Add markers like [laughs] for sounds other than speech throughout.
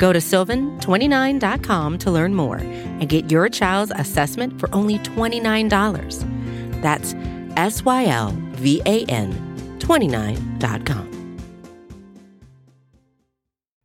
Go to sylvan29.com to learn more and get your child's assessment for only $29. That's S Y L V A N 29.com.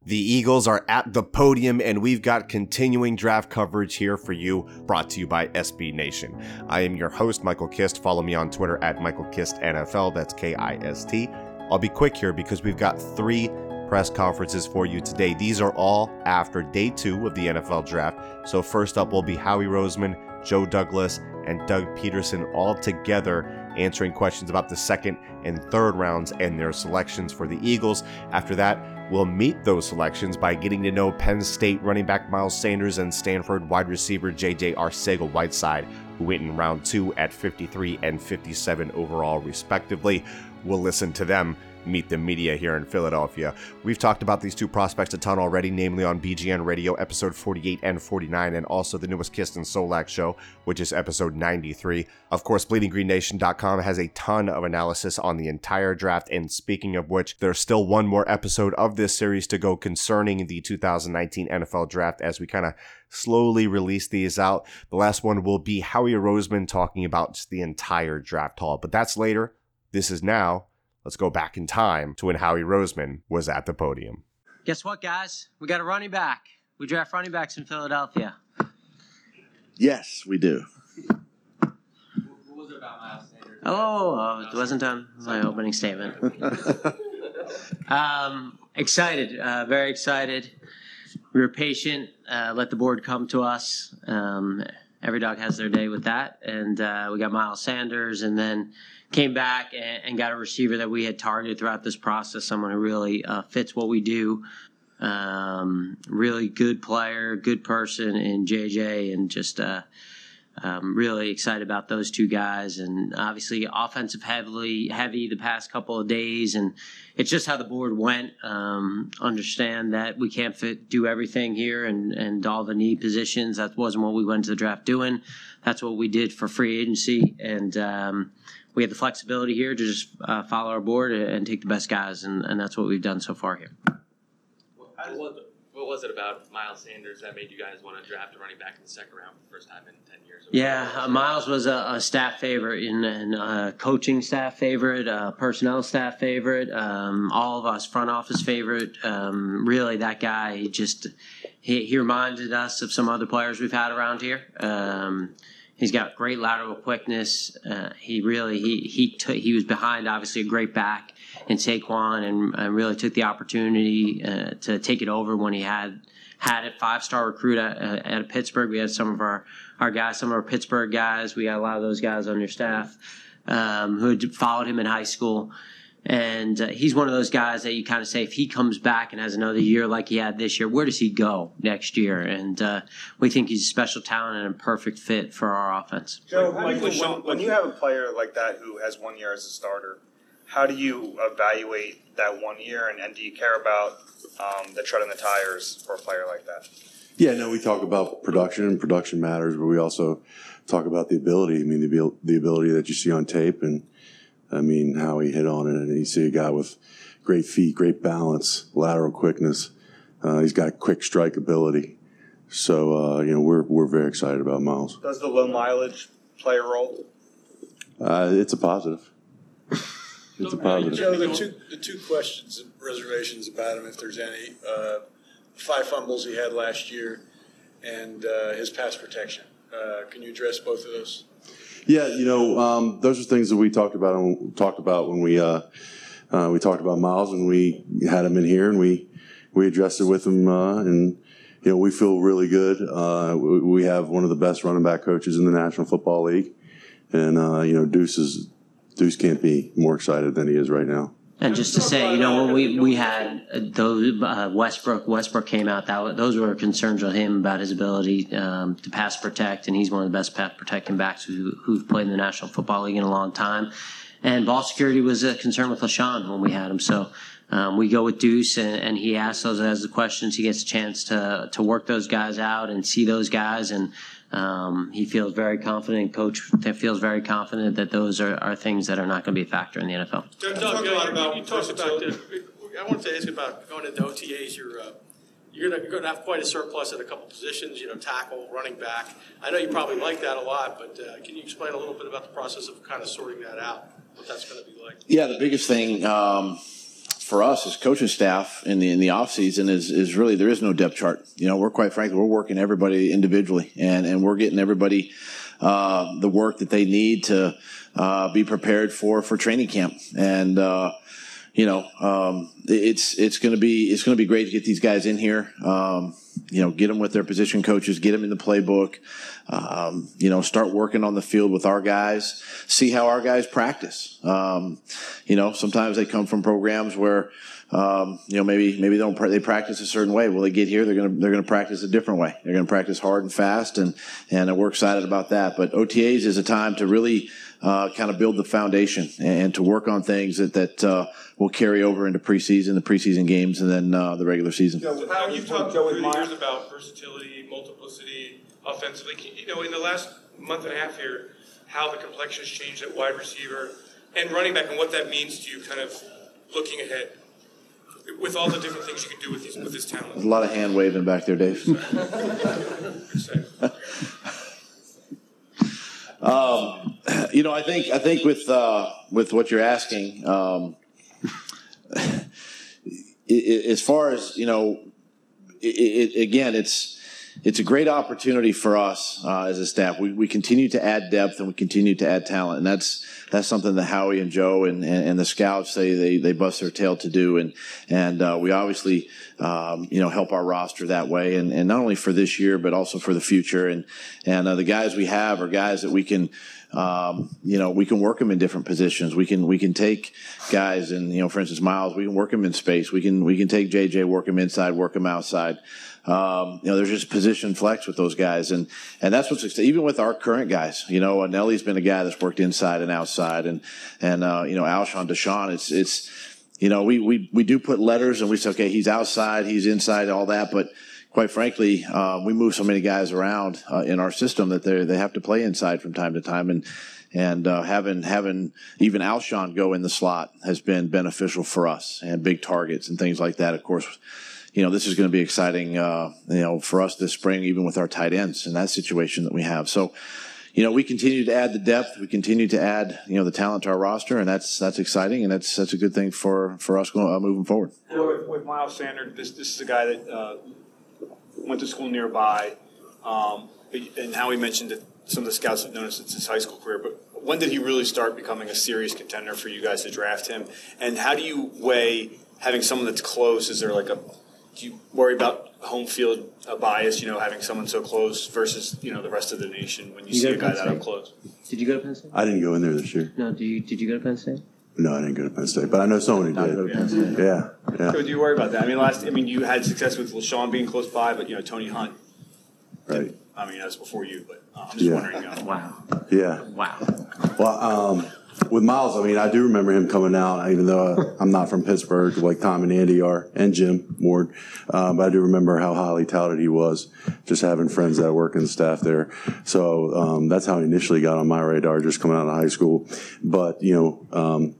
The Eagles are at the podium, and we've got continuing draft coverage here for you, brought to you by SB Nation. I am your host, Michael Kist. Follow me on Twitter at Michael Kist NFL. That's K I S T. I'll be quick here because we've got three press conferences for you today. These are all after day two of the NFL draft. So, first up will be Howie Roseman, Joe Douglas, and Doug Pederson all together answering questions about the second and third rounds and their selections for the Eagles. After that, we'll meet those selections by getting to know Penn State running back Miles Sanders and Stanford wide receiver JJ Arcega Whiteside, who went in round two at 53 and 57 overall, respectively. We'll listen to them meet the media here in Philadelphia. We've talked about these two prospects a ton already, namely on BGN Radio episode 48 and 49, and also the newest Kist and Solak show, which is episode 93. Of course, BleedingGreenNation.com has a ton of analysis on the entire draft, and speaking of which, there's still one more episode of this series to go concerning the 2019 NFL draft as we kind of slowly release these out. The last one will be Howie Roseman talking about just the entire draft haul, but that's later. This is now Let's go back in time to when Howie Roseman was at the podium. Guess what, guys? We got a running back. We draft running backs in Philadelphia. Yes, we do. What was it about Miles Sanders? Oh, oh, it wasn't done. My opening statement. [laughs] um, excited, uh, very excited. We were patient. Uh, let the board come to us. Um, every dog has their day with that, and uh, we got Miles Sanders, and then came back and, and, got a receiver that we had targeted throughout this process, someone who really uh, fits what we do. Um, really good player, good person in JJ, and just uh, um, really excited about those two guys. And obviously, offensive heavily heavy the past couple of days, and it's just how the board went. Um, understand that we can't fit, do everything here, and and all the need positions. That wasn't what we went to the draft doing. That's what we did for free agency, and um, we had the flexibility here to just uh, follow our board and take the best guys, and, and that's what we've done so far here. What was it about Miles Sanders that made you guys want to draft a running back in the second round for the first time in 10 years? Yeah, uh, Miles was a, a, staff favorite and, and a coaching staff favorite, a personnel staff favorite, um, all of us front office favorite. Um, really, that guy just he, he, reminded us of some other players we've had around here. Um, He's got great lateral quickness. Uh, he really he he took he was behind obviously a great back in Saquon and, and really took the opportunity uh, to take it over when he had had it. Five star recruit at, uh, at Pittsburgh. We had some of our our guys, some of our Pittsburgh guys. We had a lot of those guys on your staff um, who had followed him in high school. And uh, he's one of those guys that you kind of say, if he comes back and has another year like he had this year, where does he go next year? And uh, we think he's a special talent and a perfect fit for our offense. Joe, like, when, when you have a player like that who has one year as a starter, how do you evaluate that one year, and, and do you care about um, the on the tires for a player like that? Yeah, no, we talk about production, and production matters, but we also talk about the ability. I mean, the, the ability that you see on tape and – I mean, how he hit on it. And you see a guy with great feet, great balance, lateral quickness. Uh, he's got quick strike ability. So, uh, you know, we're, we're very excited about Miles. Does the low mileage play a role? Uh, it's a positive. [laughs] It's a positive. Joe, the two, the two questions, and reservations about him, if there's any, uh, five fumbles he had last year and uh, his pass protection. Uh, can you address both of those? Yeah, you know, um, those are things that we talked about and talked about when we uh, uh, we talked about Miles and we had him in here and we we addressed it with him uh, and you know we feel really good. Uh, we, we, have one of the best running back coaches in the National Football League, and uh, you know Duce is Duce can't be more excited than he is right now. And just to say, you know, we, we had uh, those, uh, Westbrook, Westbrook came out, that, those were concerns with him about his ability, um, to pass protect, and he's one of the best pass protecting backs who, who've played in the National Football League in a long time. And ball security was a concern with LeSean when we had him, so, um, we go with Duce and, and he asks those as the questions. He gets a chance to, to work those guys out and see those guys and, um, he feels very confident, coach feels very confident that those are, are things that are not going to be a factor in the NFL. Doug, Talk a lot you- about you talked about, the- I wanted to ask about going into OTAs, you're, uh, you're gonna, you're gonna have quite a surplus at a couple positions, you know, tackle, running back. I know you probably like that a lot, but, uh, can you explain a little bit about the process of kind of sorting that out? What that's gonna be like? Yeah, the biggest thing um, for us as coaching staff in the in the off season is is really there is no depth chart. You know, we're quite frankly we're working everybody individually, and and we're getting everybody uh, the work that they need to uh, be prepared for for training camp, and. Uh, you know, um, it's it's going to be it's going to be great to get these guys in here. Um, you know, get them with their position coaches, get them in the playbook. Um, you know, start working on the field with our guys. See how our guys practice. Um, you know, sometimes they come from programs where. Um, you know, maybe maybe they don't they practice a certain way. Well, they get here, they're gonna they're gonna practice a different way. They're gonna practice hard and fast, and and we're excited about that. But OTAs is a time to really uh, kind of build the foundation and to work on things that that uh, will carry over into preseason, the preseason games, and then uh, the regular season. How you've talked through the years about versatility, multiplicity, offensively. You know, in the last month and a half here, how the complexion has changed at wide receiver and running back, and what that means to you, kind of looking ahead with all the different things you can do with these with this There's talent. a lot of hand waving back there, Dave. [laughs] [laughs] Um, you know, I think I think with uh, with what you're asking, um, [laughs] as far as you know, i i again, it's it's a great opportunity for us uh, as a staff. We, we continue to add depth and we continue to add talent, and that's that's something that Howie and Joe and, and, and the scouts say they, they bust their tail to do, and and uh, we obviously um, you know help our roster that way, and, and not only for this year but also for the future, and and uh, the guys we have are guys that we can. Um, you know, we can work them in different positions. We can we can take guys and you know, for instance, Miles. We can work him in space. We can we can take JJ, work him inside, work him outside. Um, you know, there's just position flex with those guys, and and that's what's even with our current guys. You know, uh, Nelly's been a guy that's worked inside and outside, and and uh, you know, Alshon DeSean. It's it's you know, we we we do put letters, and we say, okay, he's outside, he's inside, all that, but quite frankly, uh, we move so many guys around uh, in our system that they they have to play inside from time to time, and and uh, having having even Alshon go in the slot has been beneficial for us, and big targets and things like that. Of course, you know this is going to be exciting, uh, you know, for us this spring, even with our tight ends in that situation that we have. So. You know, we continue to add the depth. We continue to add, you know, the talent to our roster, and that's that's exciting, and that's that's a good thing for for us going, uh, moving forward. With, with Miles Sanders, this, this is a guy that uh, went to school nearby, um, and Howie mentioned that some of the scouts have noticed it's his high school career. But when did he really start becoming a serious contender for you guys to draft him? And how do you weigh having someone that's close? Is there like a do you worry about home field uh, bias? You know, having someone so close versus you know the rest of the nation when you, You see a guy Penn that State? up close. Did you go to Penn State? I didn't go in there this year. No, did you, did you go to Penn State? No, I didn't go to Penn State, but I know someone who did. Yeah, yeah, So do you worry about that? I mean, last I mean, you had success with LeSean being close by, but you know Tony Hunt. right. I mean, that's before you, but uh, I'm just Yeah. wondering. You know, Wow. Yeah. Wow. Well, um, with Miles, I mean, I do remember him coming out, even though uh, I'm not from Pittsburgh, like Tom and Andy are, and Jim Ward. Uh, but I do remember how highly touted he was, just having friends that work in the staff there. So um, that's how he initially got on my radar, just coming out of high school. But you know, um,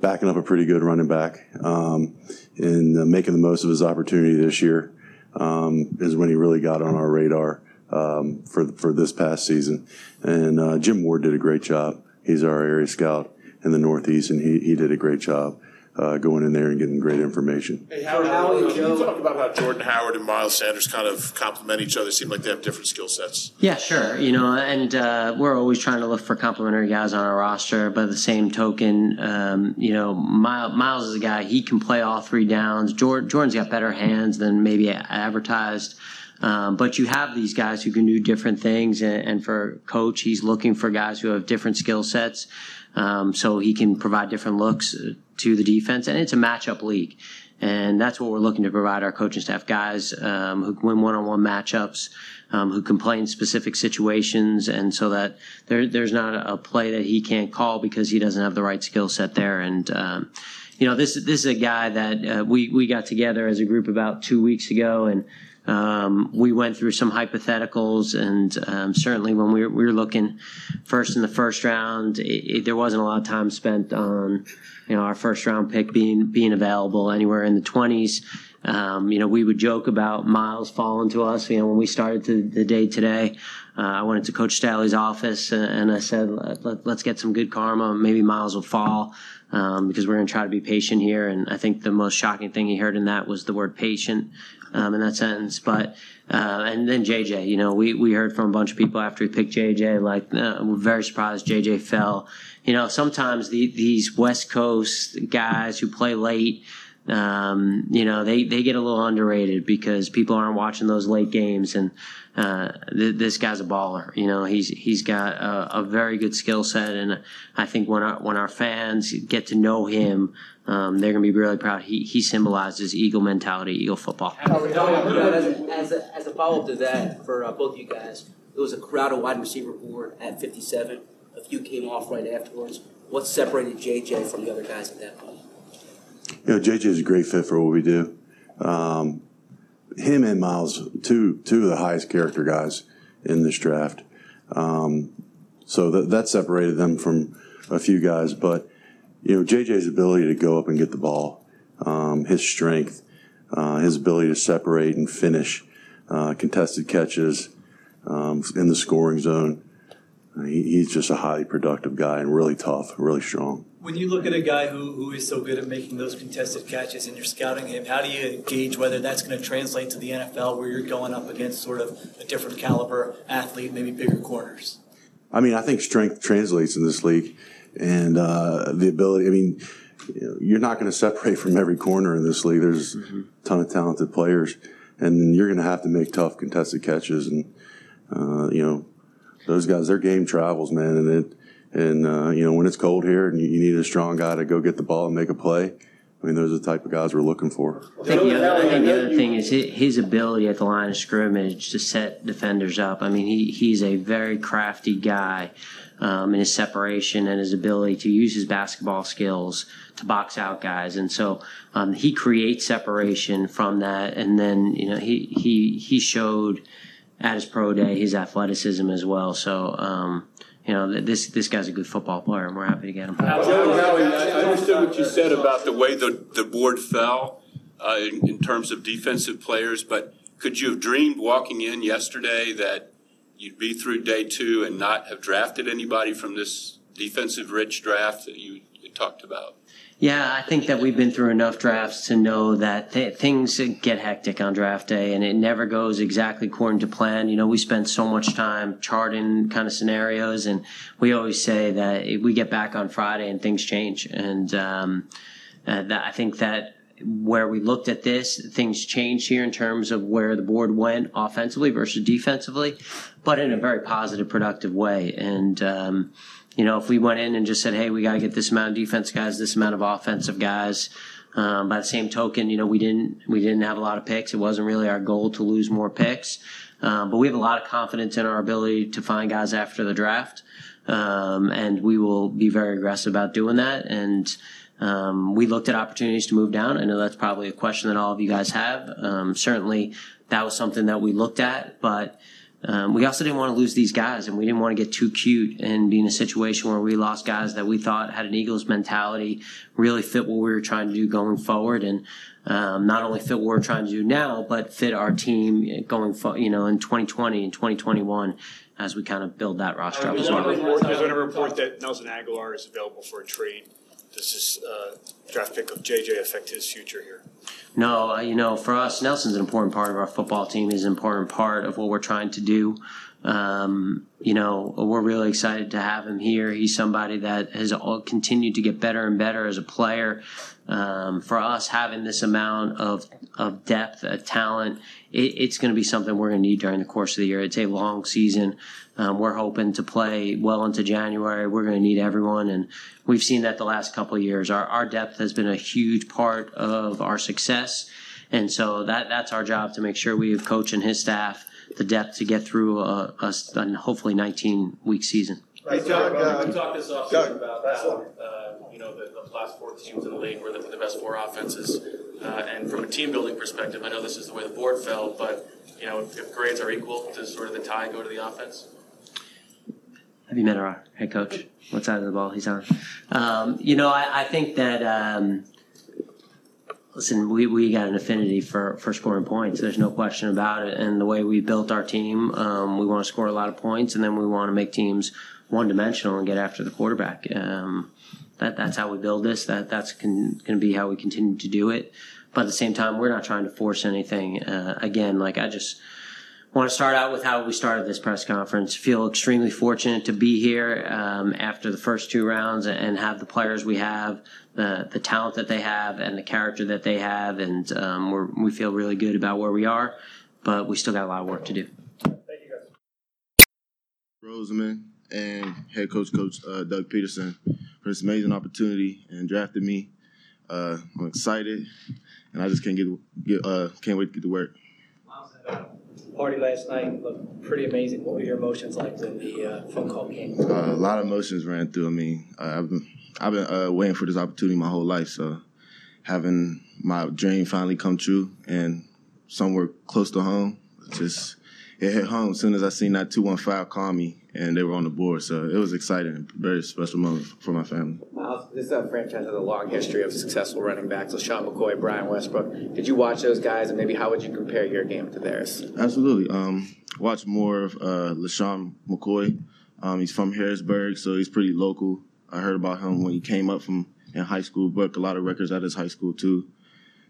backing up a pretty good running back um, and uh, making the most of his opportunity this year um, is when he really got on our radar um, for for this past season. And uh, Jim Ward did a great job. He's our area scout in the Northeast, and he, he did a great job uh, going in there and getting great information. Hey, Howard, can you talk about how Jordan Howard and Miles Sanders kind of complement each other? Seem like they have different skill sets. Yeah, sure. You know, and uh, we're always trying to look for complementary guys on our roster. But the same token, um, you know, Miles, Miles is a guy he can play all three downs. Jordan's got better hands than maybe advertised. Um, but you have these guys who can do different things, and, and for coach, he's looking for guys who have different skill sets, um, so he can provide different looks uh, to the defense. And it's a matchup league, and that's what we're looking to provide our coaching staff: guys um, who win one-on-one matchups, um, who can play in specific situations, and so that there, there's not a play that he can't call because he doesn't have the right skill set there, and um, you know, this this is a guy that uh, we we got together as a group about two weeks ago, and um, we went through some hypotheticals, and um, certainly when we were, we were looking first in the first round, it, it, there wasn't a lot of time spent on you know our first round pick being being available anywhere in the twenties. Um, you know, we would joke about Miles falling to us. You know, when we started the, the day today, uh, I went into Coach Staley's office and, and I said, Let, us get some good karma. Maybe Miles will fall um, because we're going to try to be patient here. And I think the most shocking thing he heard in that was the word patient um, in that sentence. But uh, and then JJ, you know, we, we heard from a bunch of people after we picked JJ, like, uh, we're very surprised JJ fell. You know, sometimes the, these West Coast guys who play late, um, you know, they, they get a little underrated because people aren't watching those late games. And uh, th- this guy's a baller. You know, he's he's got a, a very good skill set, and I think when our when our fans get to know him, um, they're going to be really proud. He he symbolizes Eagle mentality, Eagle football. As a, as a, as a follow up to that, for uh, both of you guys, it was a crowded wide receiver board at 57. A few came off right afterwards. What separated JJ from the other guys at that point? You know, JJ is a great fit for what we do. Um, him and Miles, two two of the highest character guys in this draft. Um, so that, that separated them from a few guys. But you know, JJ's ability to go up and get the ball, um, his strength, uh, his ability to separate and finish uh, contested catches um, in the scoring zone. He, he's just a highly productive guy and really tough, really strong. When you look at a guy who, who is so good at making those contested catches and you're scouting him, how do you gauge whether that's going to translate to the NFL where you're going up against sort of a different caliber athlete, maybe bigger corners? I mean, I think strength translates in this league and uh, the ability. I mean, you are not going to separate from every corner in this league. There's mm-hmm. a ton of talented players, and you're going to have to make tough contested catches. And, uh, you know, those guys, their game travels, man. And it, and, uh, you know, when it's cold here and you, need a strong guy to go get the ball and make a play, I mean, those are the type of guys we're looking for. I think the other, think the other thing is his ability at the line of scrimmage to set defenders up. I mean, he, he's a very crafty guy um, in his separation and his ability to use his basketball skills to box out guys. And so um, he creates separation from that. And then, you know, he, he, he showed at his pro day his athleticism as well. So, um, you know, this this guy's a good football player, and we're happy to get him. Howie, I understood what you said about the way the, the board fell uh, in, in terms of defensive players, but could you have dreamed walking in yesterday that you'd be through day two and not have drafted anybody from this defensive rich draft that you talked about? Yeah, I think that we've been through enough drafts to know that th- things get hectic on draft day and it never goes exactly according to plan. You know, we spend so much time charting kind of scenarios and we always say that we get back on Friday and things change. And, um, uh, that, I think that where we looked at this, things changed here in terms of where the board went offensively versus defensively, but in a very positive, productive way. And, um, you know, if we went in and just said, hey, we got to get this amount of defense guys, this amount of offensive guys. Um, by the same token, you know, we didn't we didn't have a lot of picks. It wasn't really our goal to lose more picks, um, but we have a lot of confidence in our ability to find guys after the draft, um, and we will be very aggressive about doing that. And um, we looked at opportunities to move down. I know that's probably a question that all of you guys have. Um, certainly, that was something that we looked at, but um, we also didn't want to lose these guys, and we didn't want to get too cute and be in a situation where we lost guys that we thought had an Eagles mentality, really fit what we were trying to do going forward, and um, not only fit what we're trying to do now, but fit our team going, fo- you know, in 2020 and 2021 as we kind of build that roster up. There's report, there's been a report that Nelson Agholor is available for a trade. Does this uh, draft pick of JJ affect his future here? No, you know, for us, Nelson's an important part of our football team. He's an important part of what we're trying to do. Um, you know, we're really excited to have him here. He's somebody that has continued to get better and better as a player. Um, for us, having this amount of, of depth, of talent, it, it's going to be something we're going to need during the course of the year. It's a long season. Um, we're hoping to play well into January. We're going to need everyone, and we've seen that the last couple of years. Our, our depth has been a huge part of our success, and so that that's our job to make sure we have coach and his staff the depth to get through a, a, a hopefully 19 week season. Right, Doug, uh, we talked this offseason about how, uh, you know, the, the last four teams in the league were the, the best four offenses. Uh, and from a team building perspective, I know this is the way the board felt, but, you know, if, if grades are equal, does sort of the tie go to the offense? Have you met our head coach? What side of the ball he's on? Um, you know, I, I think that. Um, listen, we, we got an affinity for, for scoring points. There's no question about it. And the way we built our team, um, we want to score a lot of points, and then we want to make teams one dimensional and get after the quarterback. Um, that that's how we build this. That that's going to be how we continue to do it. But at the same time, we're not trying to force anything. Uh, again, like I just want to start out with how we started this press conference. Feel extremely fortunate to be here um, after the first two rounds and have the players we have, the the talent that they have, and the character that they have, and um, we're, we feel really good about where we are. But we still got a lot of work to do. Thank you guys. Roseman and head coach coach uh, Doug Pederson for this amazing opportunity and drafted me. Uh, I'm excited, and I just can't get, get uh, can't wait to get to work. Party last night looked pretty amazing. What were your emotions like when the uh, phone call came? Uh, a lot of emotions ran through me. Uh, I've been I've been uh, waiting for this opportunity my whole life. So having my dream finally come true and somewhere close to home, just it hit home as soon as I seen that two one five call me and they were on the board. So it was exciting, very special moment for my family. Miles, this uh, franchise has a long history of successful running backs. LeSean McCoy, Brian Westbrook. Did you watch those guys, and maybe how would you compare your game to theirs? Absolutely. Um, watch more of uh, LeSean McCoy. Um, he's from Harrisburg, so he's pretty local. I heard about him when he came up from in high school, broke a lot of records at his high school too.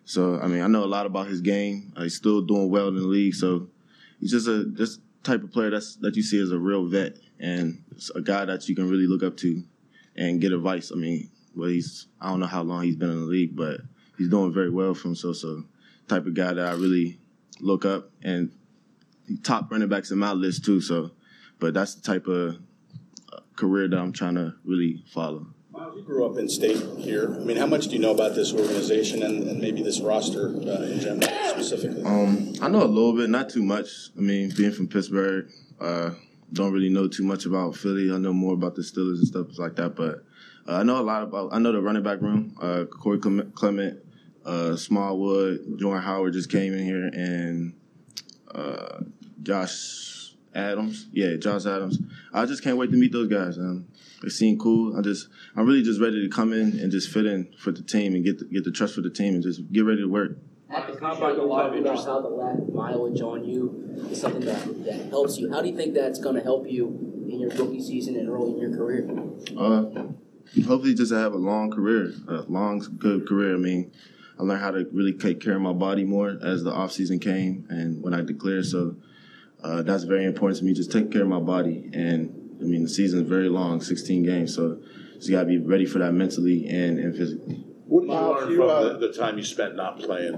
So I mean, I know a lot about his game. Uh, he's still doing well in the league, so he's just a just type of player that's that you see as a real vet and a guy that you can really look up to and get advice. I mean, well, he's I don't know how long he's been in the league, but he's doing very well for himself. So, type of guy that I really look up and top running backs in my list too. So, but that's the type of uh, career that I'm trying to really follow. You grew up in state here. I mean, how much do you know about this organization and, and maybe this roster uh, in general, specifically? Um, I know a little bit, not too much. I mean, being from Pittsburgh, uh, don't really know too much about Philly. I know more about the Steelers and stuff like that, but uh, I know a lot about. I know the running back room. Uh, Corey Clement, uh, Smallwood, Jordan Howard just came in here, and uh, Josh Adams. Yeah, Josh Adams. I just can't wait to meet those guys. Um, they seem cool. I just, I'm really just ready to come in and just fit in for the team and get the, get the trust for the team and just get ready to work. At the combine, you talked about how the lack of mileage on you is something that, that helps you. How do you think that's going to help you in your rookie season and early in your career? Uh, hopefully, just to have a long career, a long, good career. I mean, I learned how to really take care of my body more as the off season came and when I declared. So uh, that's very important to me. Just take care of my body, and I mean, the season is very long, 16 games. So just got to be ready for that mentally and, and physically. What did you learn from uh, the, the, time you spent not playing?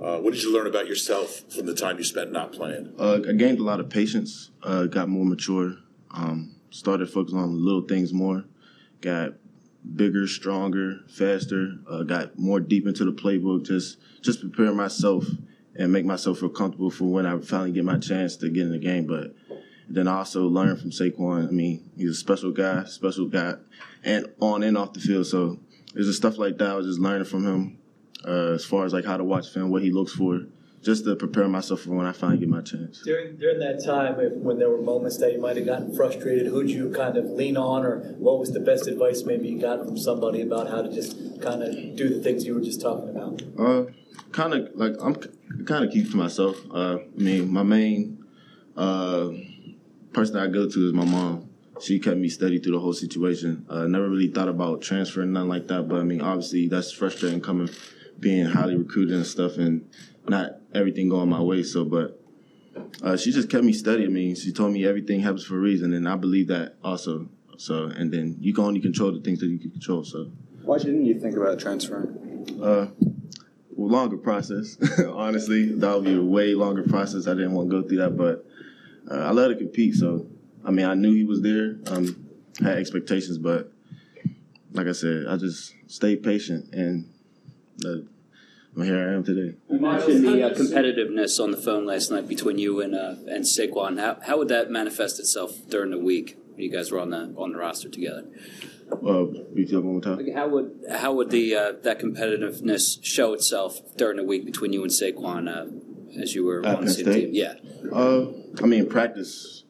Uh, what did you learn about yourself from the time you spent not playing? Uh, I gained a lot of patience. Uh, got more mature. Um, started focusing on little things more. Got bigger, stronger, faster. Uh, got more deep into the playbook. Just just prepare myself and make myself feel comfortable for when I finally get my chance to get in the game. But then also learn from Saquon. I mean, he's a special guy, special guy, and on and off the field. So there's just stuff like that. I was just learning from him uh, as far as like how to watch film, what he looks for, just to prepare myself for when I finally get my chance. During during that time, if, when there were moments that you might have gotten frustrated, who'd you kind of lean on, or what was the best advice maybe you got from somebody about how to just kind of do the things you were just talking about? Uh, kind of like I'm kind of keep to myself. Uh, I mean, my main uh, person I go to is my mom. she kept me steady through the whole situation. Uh, never really thought about transferring, nothing like that. But I mean, obviously, that's frustrating coming, being highly recruited and stuff, and not everything going my way. So, but uh, she just kept me steady. I mean, she told me everything happens for a reason, and I believe that also. So, and then you can only control the things that you can control. So, Why didn't you think about transferring? uh, longer process. [laughs] Honestly, that would be a way longer process. I didn't want to go through that, but uh, I love to compete. So, I mean, I knew he was there. Um, had expectations, but like I said, I just stayed patient, and uh, well, here I am today. You mentioned the uh, competitiveness on the phone last night between you and uh, and Saquon. How, how would that manifest itself during the week when you guys were on the on the roster together? Uh, that one more time. Like how would how would the uh, that competitiveness show itself during the week between you and Saquon uh, as you were At on the same team? Yeah. Uh, I mean, practice.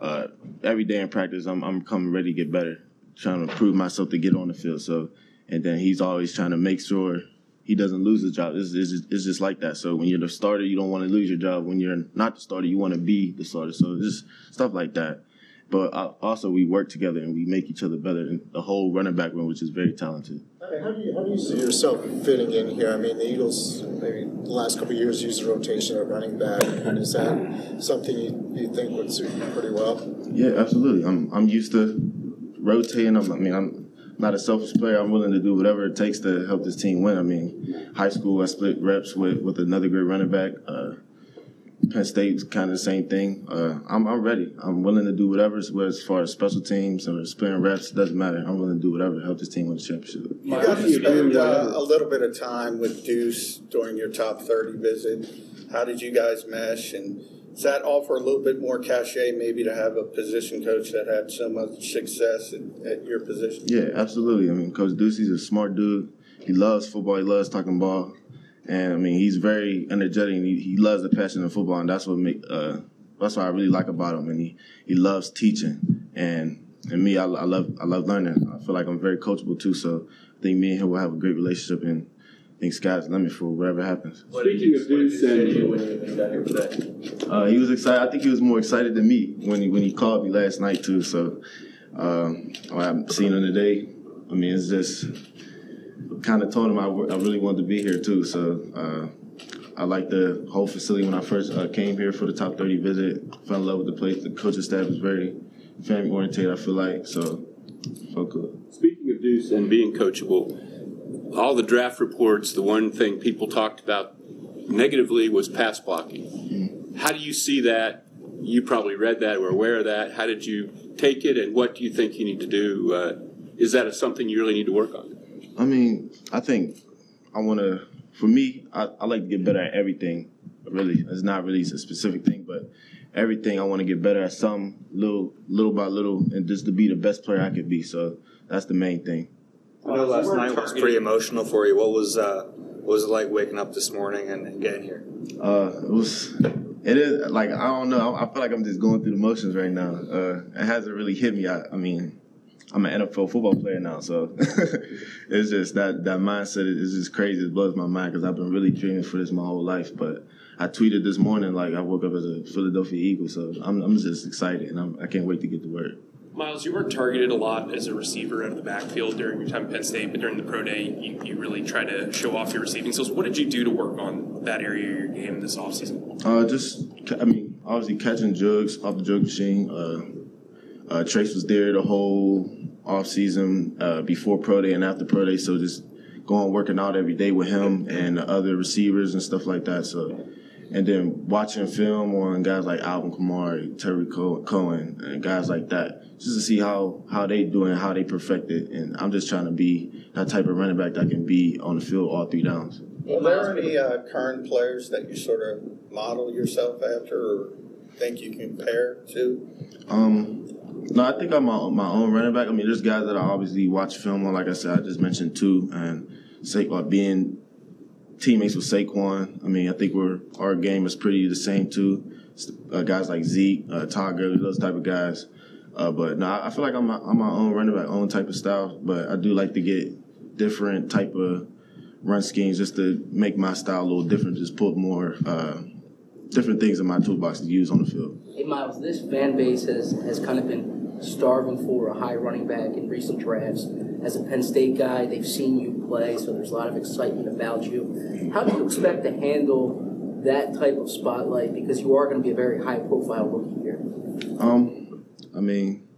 Uh, every day in practice, I'm I'm coming ready to get better, trying to prove myself to get on the field. So, and then he's always trying to make sure he doesn't lose his job. It's, it's, just, it's just like that. So when you're the starter, you don't want to lose your job. When you're not the starter, you want to be the starter. So it's just stuff like that. But also, we work together and we make each other better. And the whole running back room, which is very talented. How do you how do you see yourself fitting in here? I mean, the Eagles maybe the last couple of years used a rotation of running back, and is that something you, you think would suit you pretty well? Yeah, absolutely. I'm I'm used to rotating. I'm, I mean, I'm not a selfish player. I'm willing to do whatever it takes to help this team win. I mean, high school I split reps with with another great running back. Uh, Penn State's kind of the same thing. Uh, I'm I'm ready. I'm willing to do whatever. As as far as special teams or splitting reps, doesn't matter. I'm willing to do whatever to help this team win the championship. You got to spend uh, a little bit of time with Duce during your top thirty visit. How did you guys mesh? And does that offer a little bit more cachet, maybe, to have a position coach that had so much success at, at your position? Yeah, absolutely. I mean, Coach Ducey's a smart dude. He loves football. He loves talking ball, and I mean, he's very energetic. He, he loves the passion of football, and that's what make uh, that's what I really like about him. And he he loves teaching, and and me, I, I love I love learning. I feel like I'm very coachable too. So I think me and him will have a great relationship, and I think sky's the limit for whatever happens. Speaking of Duce and when you got here today. Uh, he was excited. I think he was more excited than me when he when he called me last night too. So um, I haven't seen him today. I mean, it's just kind of told him I, I really wanted to be here too. So uh, I like the whole facility. When I first uh, came here for the top thirty visit, fell in love with the place. The coaching staff is very family oriented. I feel like so. Felt good. Speaking of Duce and being coachable, all the draft reports, the one thing people talked about negatively was pass blocking. How do you see that? You probably read that or aware of that. How did you take it, and what do you think you need to do? Uh, is that something you really need to work on? I mean, I think I want to. For me, I, I like to get better at everything. Really, it's not really a specific thing, but everything I want to get better at some little, little by little, and just to be the best player I could be. So that's the main thing. I know last night was pretty emotional for you. What was uh, what was it like waking up this morning and, and getting here? Uh, it was. It is like I don't know. I, I feel like I'm just going through the motions right now. Uh, it hasn't really hit me. I, I mean, I'm an NFL football player now, so [laughs] it's just that that mindset is just crazy. It blows my mind because I've been really dreaming for this my whole life. But I tweeted this morning like I woke up as a Philadelphia Eagle, so I'm, I'm just excited and I'm, I can't wait to get to work. Miles, you weren't targeted a lot as a receiver out of the backfield during your time at Penn State, but during the pro day, you, you really tried to show off your receiving skills. What did you do to work on that area of your game this offseason? Uh, just I mean, obviously catching jugs off the jug machine. Uh, uh, Trace was there the whole offseason uh, before pro day and after pro day, so just going working out every day with him and the other receivers and stuff like that. So, and then watching film on guys like Alvin Kamara, Tarik Cohen, and guys like that, just to see how how they doing, how they perfect it. And I'm just trying to be that type of running back that can be on the field all three downs. Are there any uh, current players that you sort of model yourself after or think you compare to? Um, no, I think I'm my, my own running back. I mean, there's guys that I obviously watch film on. Like I said, I just mentioned two, and Sa- uh, being teammates with Saquon. I mean, I think we're our game is pretty the same too. Uh, guys like Zeke, uh, Todd Gurley, those type of guys. Uh, but no, I feel like I'm my, I'm my own running back, own type of style. But I do like to get different type of run schemes just to make my style a little different. Just put more uh, different things in my toolbox to use on the field. Hey Miles, this fan base has, has kind of been starving for a high running back in recent drafts. As a Penn State guy, they've seen you play, so there's a lot of excitement about you. How do you expect to handle that type of spotlight? Because you are going to be a very high profile rookie here. Um, I mean,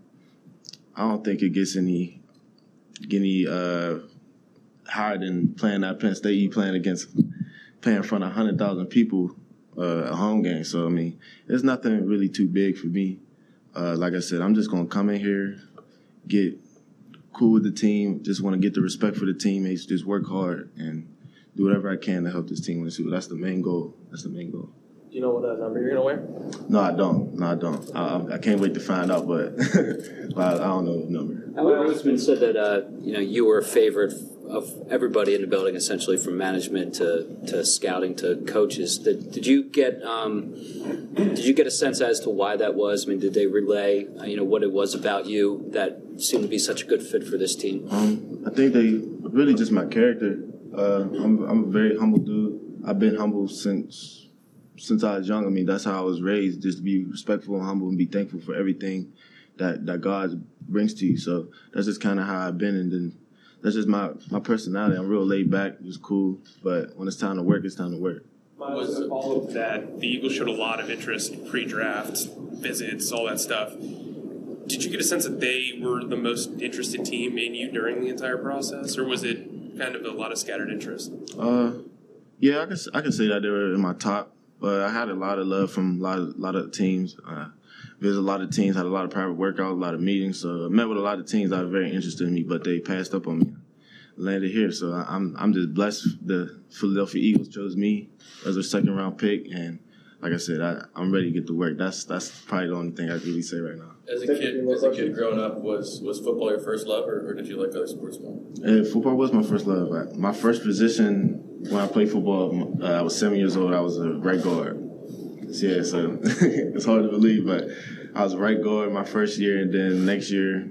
I don't think it gets any any uh, higher than playing at Penn State. You playing against playing in front of hundred thousand people uh, a home game. So I mean, it's nothing really too big for me. Uh, like I said, I'm just gonna come in here, get cool with the team. Just want to get the respect for the teammates. Just work hard and do whatever I can to help this team win. So that's the main goal. That's the main goal. Do you know what uh, number you're gonna wear? No, I don't. No, I don't. I, I can't wait to find out, but, but [laughs] I, I don't know the number. Well, it's been said that uh, you know you were a favorite of everybody in the building, essentially from management to, to scouting to coaches. Did, did you get um, did you get a sense as to why that was? I mean, did they relay uh, you know what it was about you that seemed to be such a good fit for this team? Um, I think they really just my character. Uh, I'm I'm a very humble dude. I've been humble since since I was young. I mean, that's how I was raised, just to be respectful and humble and be thankful for everything that that God brings to you. So that's just kind of how I've been, and then that's just my my personality. I'm real laid back, just cool. But when it's time to work, it's time to work. Was all of that the Eagles showed a lot of interest pre-draft visits, all that stuff. Did you get a sense that they were the most interested team in you during the entire process, or was it kind of a lot of scattered interest? Uh, yeah, I can I can say that they were in my top, but I had a lot of love from a lot of lot of teams. Uh, visited a lot of teams, had a lot of private workouts, a lot of meetings. So I met with a lot of teams that were very interested in me, but they passed up on me. Landed here, so I'm I'm just blessed. The Philadelphia Eagles chose me as a second round pick, and like I said, I, I'm ready to get to work. That's that's probably the only thing I can really say right now. As a kid, as a kid growing up, was was football your first love, or, or did you like other sports more? And football was my first love. My first position when I played football, uh, I was seven years old. I was a right guard. Yeah, so [laughs] it's hard to believe, but I was right guard my first year, and then next year,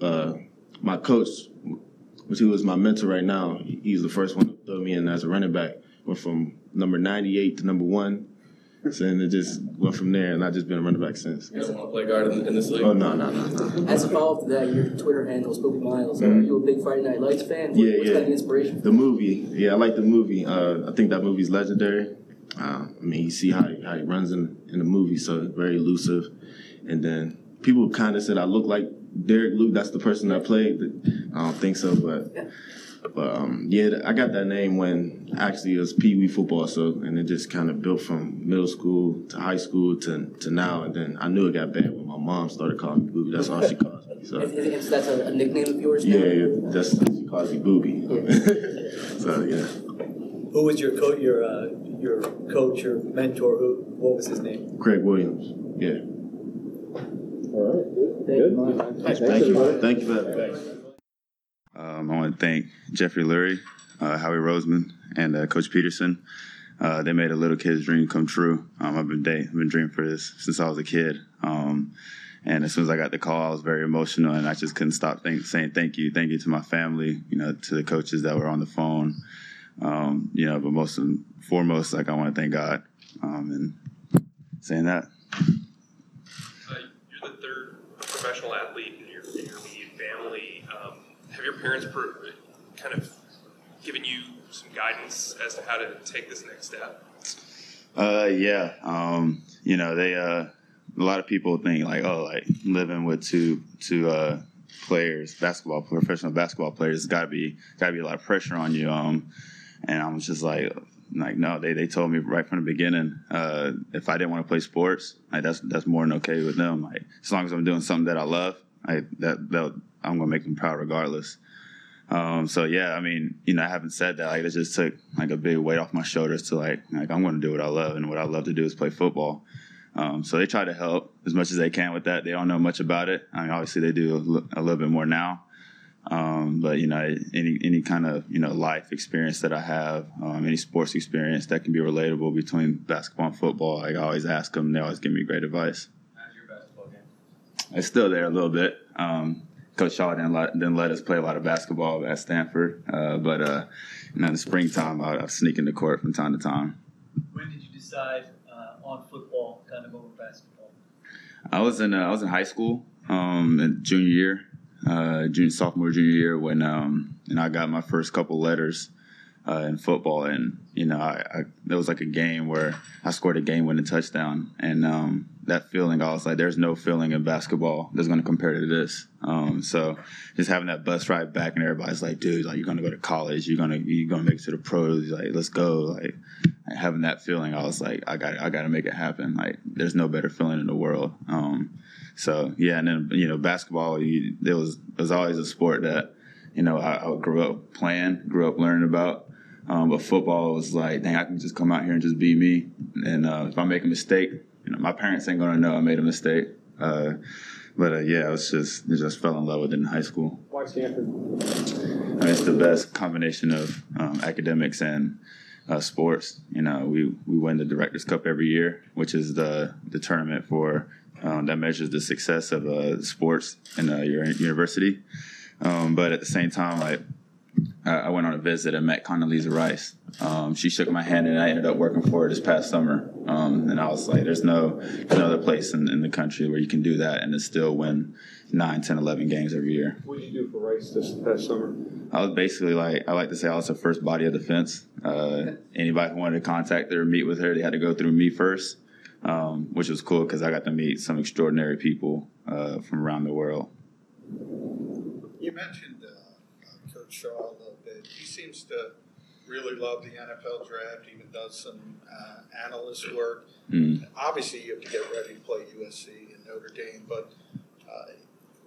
uh, my coach, which he was my mentor right now, he's the first one to throw me in as a running back. Went from number 98 to number one. So then it just went from there, and I've just been a running back since. You don't want to play guard in, in this league? Oh, no, no, no, no. As a follow up to that, your Twitter handle is Boogie Miles. Mhm. Are you a big Friday Night Lights fan? What, Yeah, what's yeah. kind of the inspiration? The movie, yeah, I like the movie. Uh, I think that movie's legendary. Uh, I mean, you see how he, how he runs in in the movie, so very elusive. And then people kind of said I look like Derek Luke. That's the person I played. I don't think so, but but um, yeah, I got that name when actually it was Pee Wee football. So and it just kind of built from middle school to high school to to now. And then I knew it got bad when my mom started calling me Boogie. That's all she calls me. So. Is, is, is that a, nickname of yours? Yeah, yeah, that's she calls me Booby. [laughs] so yeah. Who was your coach, your, uh, your coach, your mentor? Who, what was his name? Craig Williams. Yeah. All right. Good. Good. Thank you. Thank you for that. Um, I want to thank Jeffrey Lurie, uh, Howie Roseman, and uh, Coach Pederson. Uh, they made a little kid's dream come true. Um, I've been day, I've been dreaming for this since I was a kid. Um, and as soon as I got the call, I was very emotional, and I just couldn't stop think, saying thank you, thank you to my family, you know, to the coaches that were on the phone, um, you know, but most and foremost, like I want to thank God, um, and saying that. Uh, you're the third professional athlete in your, in your immediate family. Um, have your parents per, kind of given you some guidance as to how to take this next step? Uh, yeah. Um, you know, they uh, a lot of people think like, oh, like living with two two uh players, basketball professional basketball players, got to be got to be a lot of pressure on you. Um, and I was just like, like no, they they told me right from the beginning, uh, if I didn't want to play sports, like that's that's more than okay with them. Like as long as I'm doing something that I love, I that I'm gonna make them proud regardless. Um, so yeah, I mean, you know, I haven't said that. Like, it just took like a big weight off my shoulders to like, like I'm to do what I love, and what I love to do is play football. Um, so they try to help as much as they can with that. They don't know much about it. I mean, obviously they do a, li- a little bit more now. Um, but you know, any any kind of you know life experience that I have, um, any sports experience that can be relatable between basketball and football, I always ask them. They always give me great advice. How's your basketball game? It's still there a little bit. Um, Coach Shaw didn't let, didn't let us play a lot of basketball at Stanford, uh, but uh, you know, in the springtime, I, I sneak into court from time to time. When did you decide uh, on football kind of over basketball? I was in uh, I was in high school, um, in junior year, uh, junior sophomore junior year when um, and I got my first couple letters uh, in football, and you know, I, I was like a game where I scored a game-winning touchdown, and um, that feeling, I was like, there's no feeling in basketball that's going to compare to this. Um, so just having that bus ride back, and everybody's like, dude, like you're going to go to college, you're gonna you're gonna make it to the pros, like let's go, like having that feeling, I was like, I got I got to make it happen. Like there's no better feeling in the world. Um, so yeah, and then you know, basketball, you, it was it was always a sport that you know I, I grew up playing, grew up learning about. Um, but football was like, dang, I can just come out here and just be me. And uh, if I make a mistake, you know, my parents ain't gonna know I made a mistake. Uh, but uh, yeah, I was just I just fell in love with it in high school. Why Stanford? I mean, it's the best combination of um, academics and uh, sports. You know, we we win the Directors Cup every year, which is the the tournament for um, that measures the success of uh, sports in uh, your university. Um, but at the same time, like I went on a visit and met Condoleezza Rice. Um, she shook my hand, and I ended up working for her this past summer. Um, and I was like, "There's no, there's no other place in, in, the country where you can do that and still win 9, 10, 11 games every year." What did you do for Rice this past summer? I was basically like, I like to say, I was the first body of defense. Uh, anybody who wanted to contact her or meet with her, they had to go through me first, um, which was cool because I got to meet some extraordinary people uh, from around the world. You mentioned uh, Coach Shaw a little bit. He seems to really love the NFL draft. Even does some uh, analyst work. Mm. Obviously, you have to get ready to play USC and Notre Dame, but uh,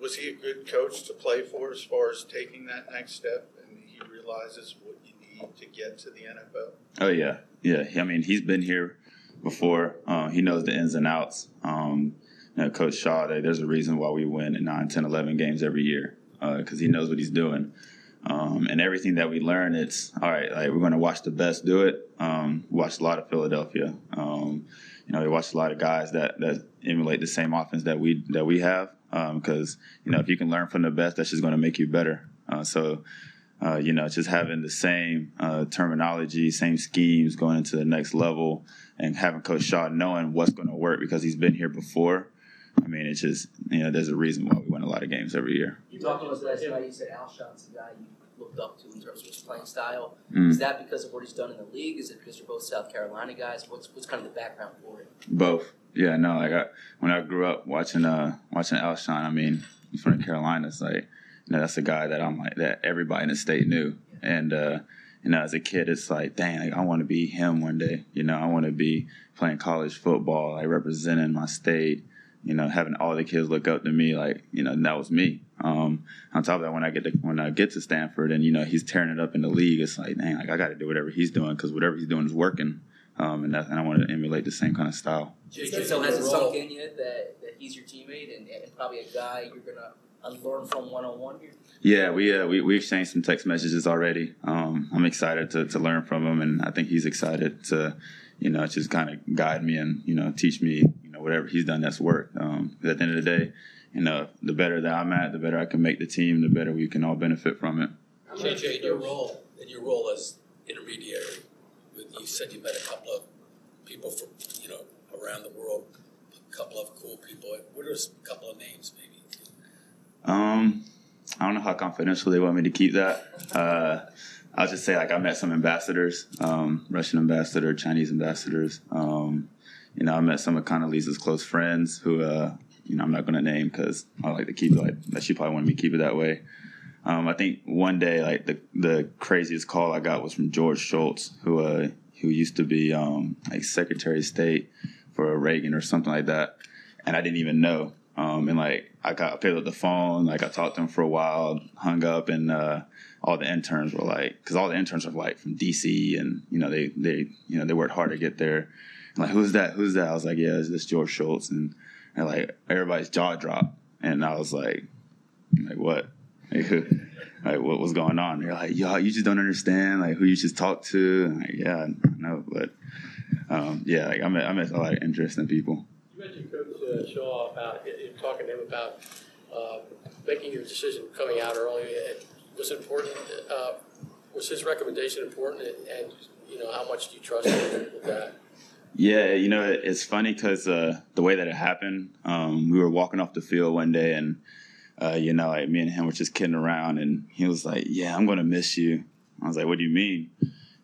was he a good coach to play for as far as taking that next step? And he realizes what you need to get to the NFL. Oh yeah, yeah. I mean, he's been here before. Uh, he knows the ins and outs. Um, you know, Coach Shaw, there's a reason why we win in 9, 10, 11 games every year because uh, he knows what he's doing. Um, and everything that we learn, it's all right. Like we're going to watch the best do it. Um, watch a lot of Philadelphia. Um, you know, we watch a lot of guys that that emulate the same offense that we that we have. Because you know, if you can learn from the best, that's just going to make you better. Uh, so. Uh, you know, just having the same uh, terminology, same schemes going into the next level, and having Coach Shaw knowing what's going to work because he's been here before. I mean, it's just you know, there's a reason why we win a lot of games every year. You talked to us last night. You said Alshon's the guy you looked up to in terms of his playing style. Mm. Is that because of what he's done in the league? Is it because you're both South Carolina guys? What's what's kind of the background for it? Both. Yeah, no. Like I, when I grew up watching uh watching Alshon, I mean, he's from the Carolinas. Like, you know, that's a guy that I'm like that everybody in the state knew. And uh, you know, as a kid, it's like, dang, like, I want to be him one day. You know, I want to be playing college football, like representing my state you know, having all the kids look up to me, like, you know, that was me. Um, on top of that, when I get to when I get to Stanford, and you know, he's tearing it up in the league, it's like, dang, like I got to do whatever he's doing because whatever he's doing is working, um, and that, and I want to emulate the same kind of style. So has it sunk in yet that, that he's your teammate and, and probably a guy you're gonna learn from one on one here? Yeah, we uh, we we exchanged some text messages already. Um, I'm excited to to learn from him, and I think he's excited to, you know, just kind of guide me and you know teach me you know whatever he's done that's worked. Um, at the end of the day, you know, the better that I'm at, the better I can make the team, the better we can all benefit from it. JJ, in your role, in your role as intermediary, you said you met a couple of people from you know around the world, a couple of cool people. What are a couple of names, maybe? Um, I don't know how confidential they want me to keep that. Uh, I'll just say like I met some ambassadors, um, Russian ambassador, Chinese ambassadors. Um, you know, I met some of Condoleezza's close friends who, uh, you know, I'm not going to name because I like to keep it like that. She probably wanted me to keep it that way. Um, I think one day, like the the craziest call I got was from George Shultz, who uh, who used to be um, like Secretary of State for Reagan or something like that, and I didn't even know. Um, and like I got I picked up the phone, like I talked to him for a while, hung up, and uh, all the interns were like, because all the interns are like from DC, and you know they they you know they worked hard to get there. I'm like who's that? Who's that? I was like, yeah, it's this George Shultz, and, and like everybody's jaw dropped, and I was like, like what? Like, what was going on? They're like, yo, you just don't understand like who you should talk to. I'm like, yeah, I know, but um, yeah, like I met I met a lot of interesting people. You uh, Shaw about talking to him about uh, making your decision coming out early. It was important. Uh, was his recommendation important, and, and, you know how much do you trust him with that? Yeah, you know, it's funny because uh, the way that it happened, um, we were walking off the field one day, and uh, you know, like me and him were just kidding around, and he was like, "Yeah, I'm gonna miss you." I was like, "What do you mean?"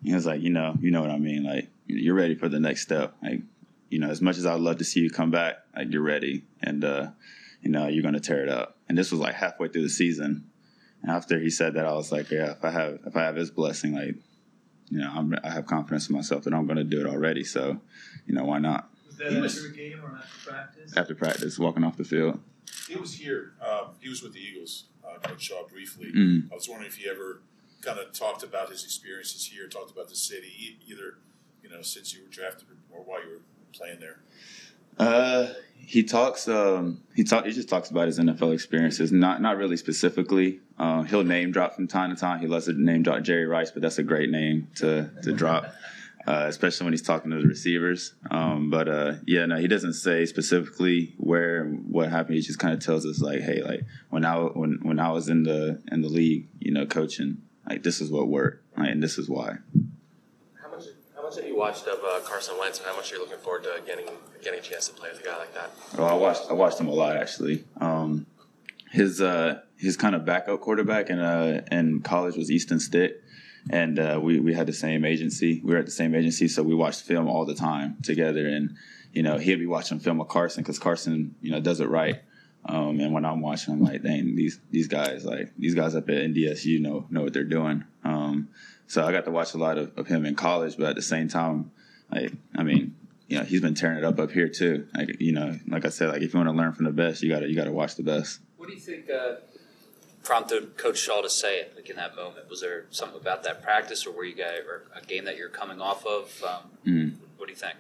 He was like, "You know, you know what I mean. Like, you're ready for the next step. Like, you know, as much as I'd love to see you come back, like you're ready, and uh, you know, you're gonna tear it up." And this was like halfway through the season. And after he said that, I was like, "Yeah, if I have if I have his blessing, like." You know, I'm, I have confidence in myself that I'm going to do it already. So, you know, why not? Was that after a game or after practice? After practice, walking off the field. He was here. Um, he was with the Eagles, uh, Coach Shaw, briefly. Mm. I was wondering if he ever kind of talked about his experiences here, talked about the city, e- either you know since you were drafted or while you were playing there. Uh, he talks. Um, he talk. He just talks about his NFL experiences. Not not really specifically. Uh, he'll name drop from time to time. He loves to name drop Jerry Rice, but that's a great name to to drop, uh, especially when he's talking to the receivers. Um, but uh, yeah, no, he doesn't say specifically where what happened. He just kind of tells us like, hey, like when I when when I was in the in the league, you know, coaching, like this is what worked, and this is why. Much, have you watched of uh, Carson Wentz, and how much are you looking forward to getting getting a chance to play with a guy like that? Oh, I watched I watched him a lot actually. Um, his uh, his kind of backup quarterback in uh, in college was Easton Stick, and uh, we we had the same agency. We were at the same agency, so we watched film all the time together. And you know, he'd be watching film of Carson because Carson, you know, does it right. Um, and when I'm watching, I'm like, dang, these these guys, like these guys up at NDSU know know what they're doing. Um, so I got to watch a lot of, of him in college, but at the same time, like I mean, you know, he's been tearing it up up here too. Like you know, like I said, like if you want to learn from the best, you gotta you gotta watch the best. What do you think uh, prompted Coach Shaw to say it like in that moment? Was there something about that practice, or were you guys, or a game that you're coming off of? Um, Mm. What do you think?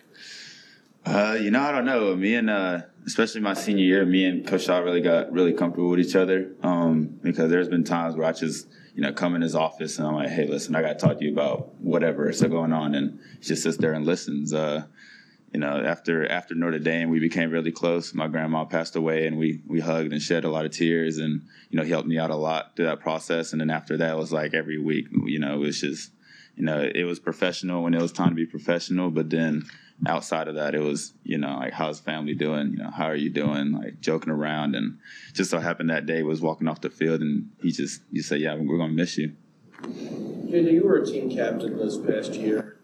Uh, you know, I don't know. Me and uh, especially my senior year, me and Coach Shaw really got really comfortable with each other. Um, because there's been times where I just, you know, come in his office and I'm like, hey, listen, I got to talk to you about whatever is going on, and he just sits there and listens. Uh, you know, after after Notre Dame, we became really close. My grandma passed away, and we we hugged and shed a lot of tears, and you know, he helped me out a lot through that process. And then after that, it was like every week, you know, it was just, you know, it was professional when it was time to be professional, but then outside of that, it was, you know, like how's family doing? You know, how are you doing? Like joking around, and just so happened that day was walking off the field, and he just, you say, yeah, we're gonna miss you. JJ, you were a team captain this past year.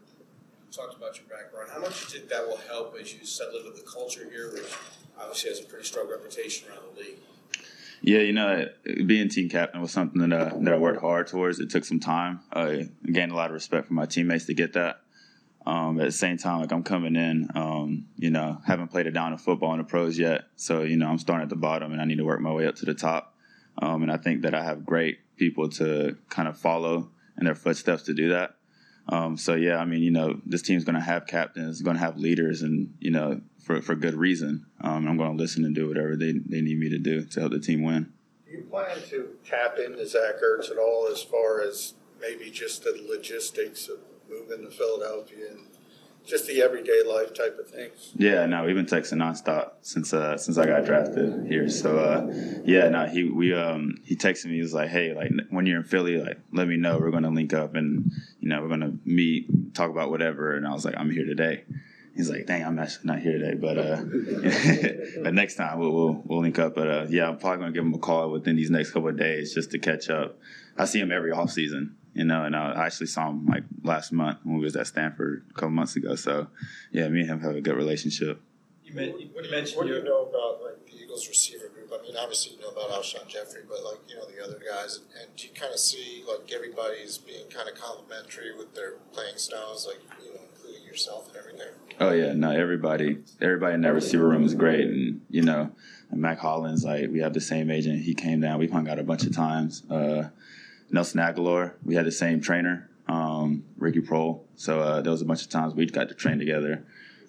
You talked about your background. How much do you think that will help as you settle into the culture here, which obviously has a pretty strong reputation around the league? Yeah, you know, being team captain was something that, uh, that I worked hard towards. It took some time. I gained a lot of respect from my teammates to get that. Um, at the same time, like I'm coming in, um, you know, haven't played a down of football in the pros yet. So, you know, I'm starting at the bottom and I need to work my way up to the top. Um, and I think that I have great people to kind of follow in their footsteps to do that. Um, so yeah, I mean, you know, this team's going to have captains, going to have leaders, and you know, for for good reason. Um, I'm going to listen and do whatever they, they need me to do to help the team win. Do you plan to tap into Zach Ertz at all as far as maybe just the logistics of moving to Philadelphia and just the everyday life type of things? Yeah, no, we've been texting nonstop since uh, since I got drafted here. So uh, yeah, no, he we um he texted me. He was like, hey, like when you're in Philly, like let me know. We're gonna link up and you know we're gonna meet, talk about whatever. And I was like, I'm here today. He's like, dang, I'm actually not here today, but uh, [laughs] but next time we'll, we'll we'll link up. But uh, yeah, I'm probably gonna give him a call within these next couple of days just to catch up. I see him every off season, you know, and I actually saw him like last month when we was at Stanford a couple months ago. So yeah, me and him have a good relationship. You, men- you What do you, mentioned what do you know about like the Eagles receiver group? I mean, obviously you know about Alshon Jeffery, but like you know the other guys, and, and do you kind of see like everybody's being kind of complimentary with their playing styles, like you know, including yourself and everything? Oh yeah, no, everybody, everybody in that receiver room is great, and you know, and Mack Hollins, like we have the same agent. He came down. We've hung out a bunch of times. Uh, Nelson Agholor, we had the same trainer, um, Ricky Proehl. So uh, there was a bunch of times we got to train together.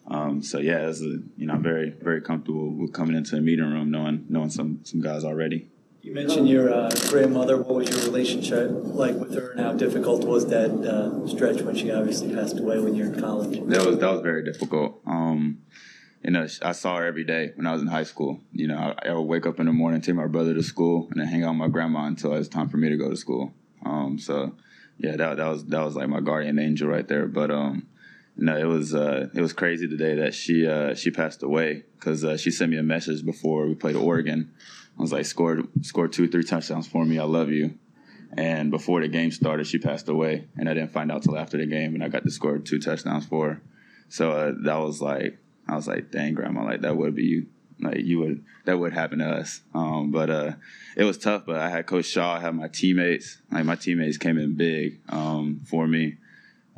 Um, so yeah, it was a, you know, I'm very very comfortable with coming into a meeting room, knowing knowing some some guys already. You mentioned your uh, grandmother. What was your relationship like with her, and how difficult was that uh, stretch when she obviously passed away when you were in college? That was that was very difficult. Um, you know, I saw her every day when I was in high school. You know, I, I would wake up in the morning, take my brother to school, and then hang out with my grandma until it was time for me to go to school. Um, so, yeah, that that was that was like my guardian angel right there. But um, no, it was uh, it was crazy the day that she uh, she passed away because uh, she sent me a message before we played Oregon. I was like, scored scored two three touchdowns for me. I love you. And before the game started, she passed away, and I didn't find out till after the game, and I got to score two touchdowns for her. So uh, that was like, I was like, dang, grandma, like that would be you, like you would that would happen to us. Um, but uh, it was tough. But I had Coach Shaw, I had my teammates, like my teammates came in big um, for me.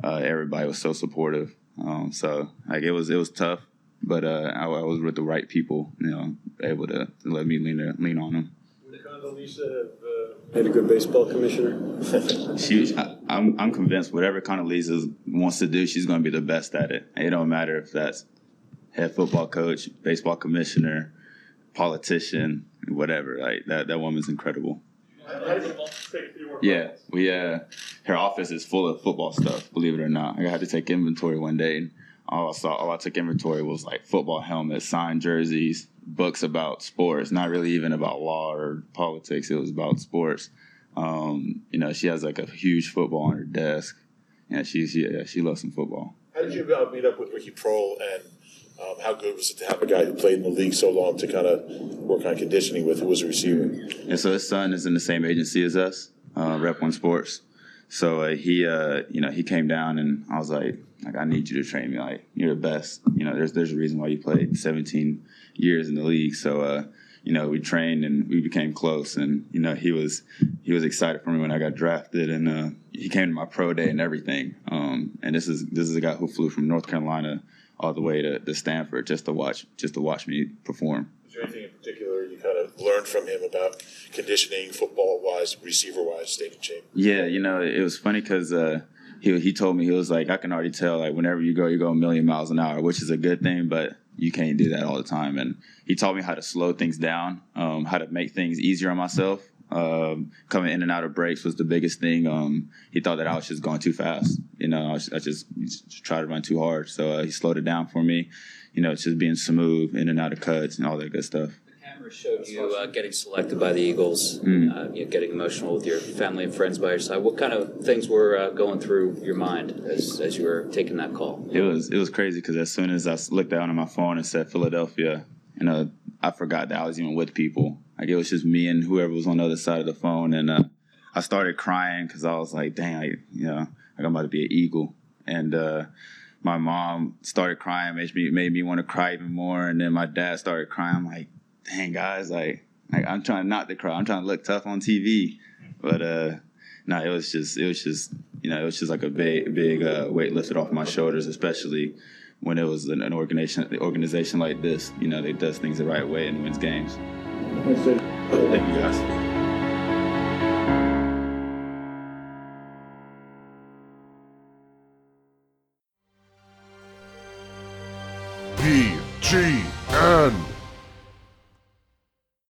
Uh, everybody was so supportive. Um, so like it was it was tough, but uh, I, I, was with the right people, you know, able to, let me lean lean on them. Would Condoleezza have uh, made a good baseball commissioner? [laughs] she, I, I'm I'm convinced whatever Condoleezza wants to do, she's going to be the best at it. It don't matter if that's head football coach, baseball commissioner, politician, whatever. Like that that woman's incredible. Yeah, we uh, her office is full of football stuff. Believe it or not, I had to take inventory one day, and all I saw, all I took inventory was like football helmets, signed jerseys, books about sports. Not really even about law or politics. It was about sports. Um, you know, she has like a huge football on her desk. Yeah, she yeah, she loves some football. How did you uh, meet up with Ricky Proehl, and um, how good was it to have a guy who played in the league so long to kind of work on conditioning with, who was a receiver? And so his son is in the same agency as us, uh, Rep One Sports. So uh, he, uh, you know, he came down, and I was like, like I need you to train me. Like you're the best. You know, there's there's a reason why you played 17 years in the league. So uh, you know, we trained and we became close. And you know, he was he was excited for me when I got drafted, and uh, he came to my pro day and everything. Um, and this is this is a guy who flew from North Carolina all the way to, to Stanford just to watch just to watch me perform. Is there anything in particular you kind of learned from him about conditioning, football wise, receiver wise, staying in shape? Yeah, you know, it was funny because uh, he he told me he was like, I can already tell like whenever you go, you go a million miles an hour, which is a good thing, but you can't do that all the time. And he taught me how to slow things down, um, how to make things easier on myself. Um, coming in and out of breaks was the biggest thing. Um, he thought that I was just going too fast. You know, I, was, I just, just tried to run too hard. So uh, he slowed it down for me. You know, just being smooth in and out of cuts and all that good stuff. The camera showed you uh, getting selected by the Eagles, Mm. uh, you know, getting emotional with your family and friends by your side. What kind of things were uh, going through your mind as, as you were taking that call? It was it was crazy because as soon as I looked down on my phone and said Philadelphia, you know, I forgot that I was even with people. Like it was just me and whoever was on the other side of the phone, and uh, I started crying because I was like, "Dang, I, you know, I'm about to be an Eagle." And uh, my mom started crying, made me made me want to cry even more. And then my dad started crying. I'm like, "Dang, guys, like, like I'm trying not to cry. I'm trying to look tough on TV." But uh, no, it was just it was just you know it was just like a big big uh, weight lifted off my shoulders, especially when it was an, an organization organization like this. You know, that does things the right way and wins games. Thank you guys.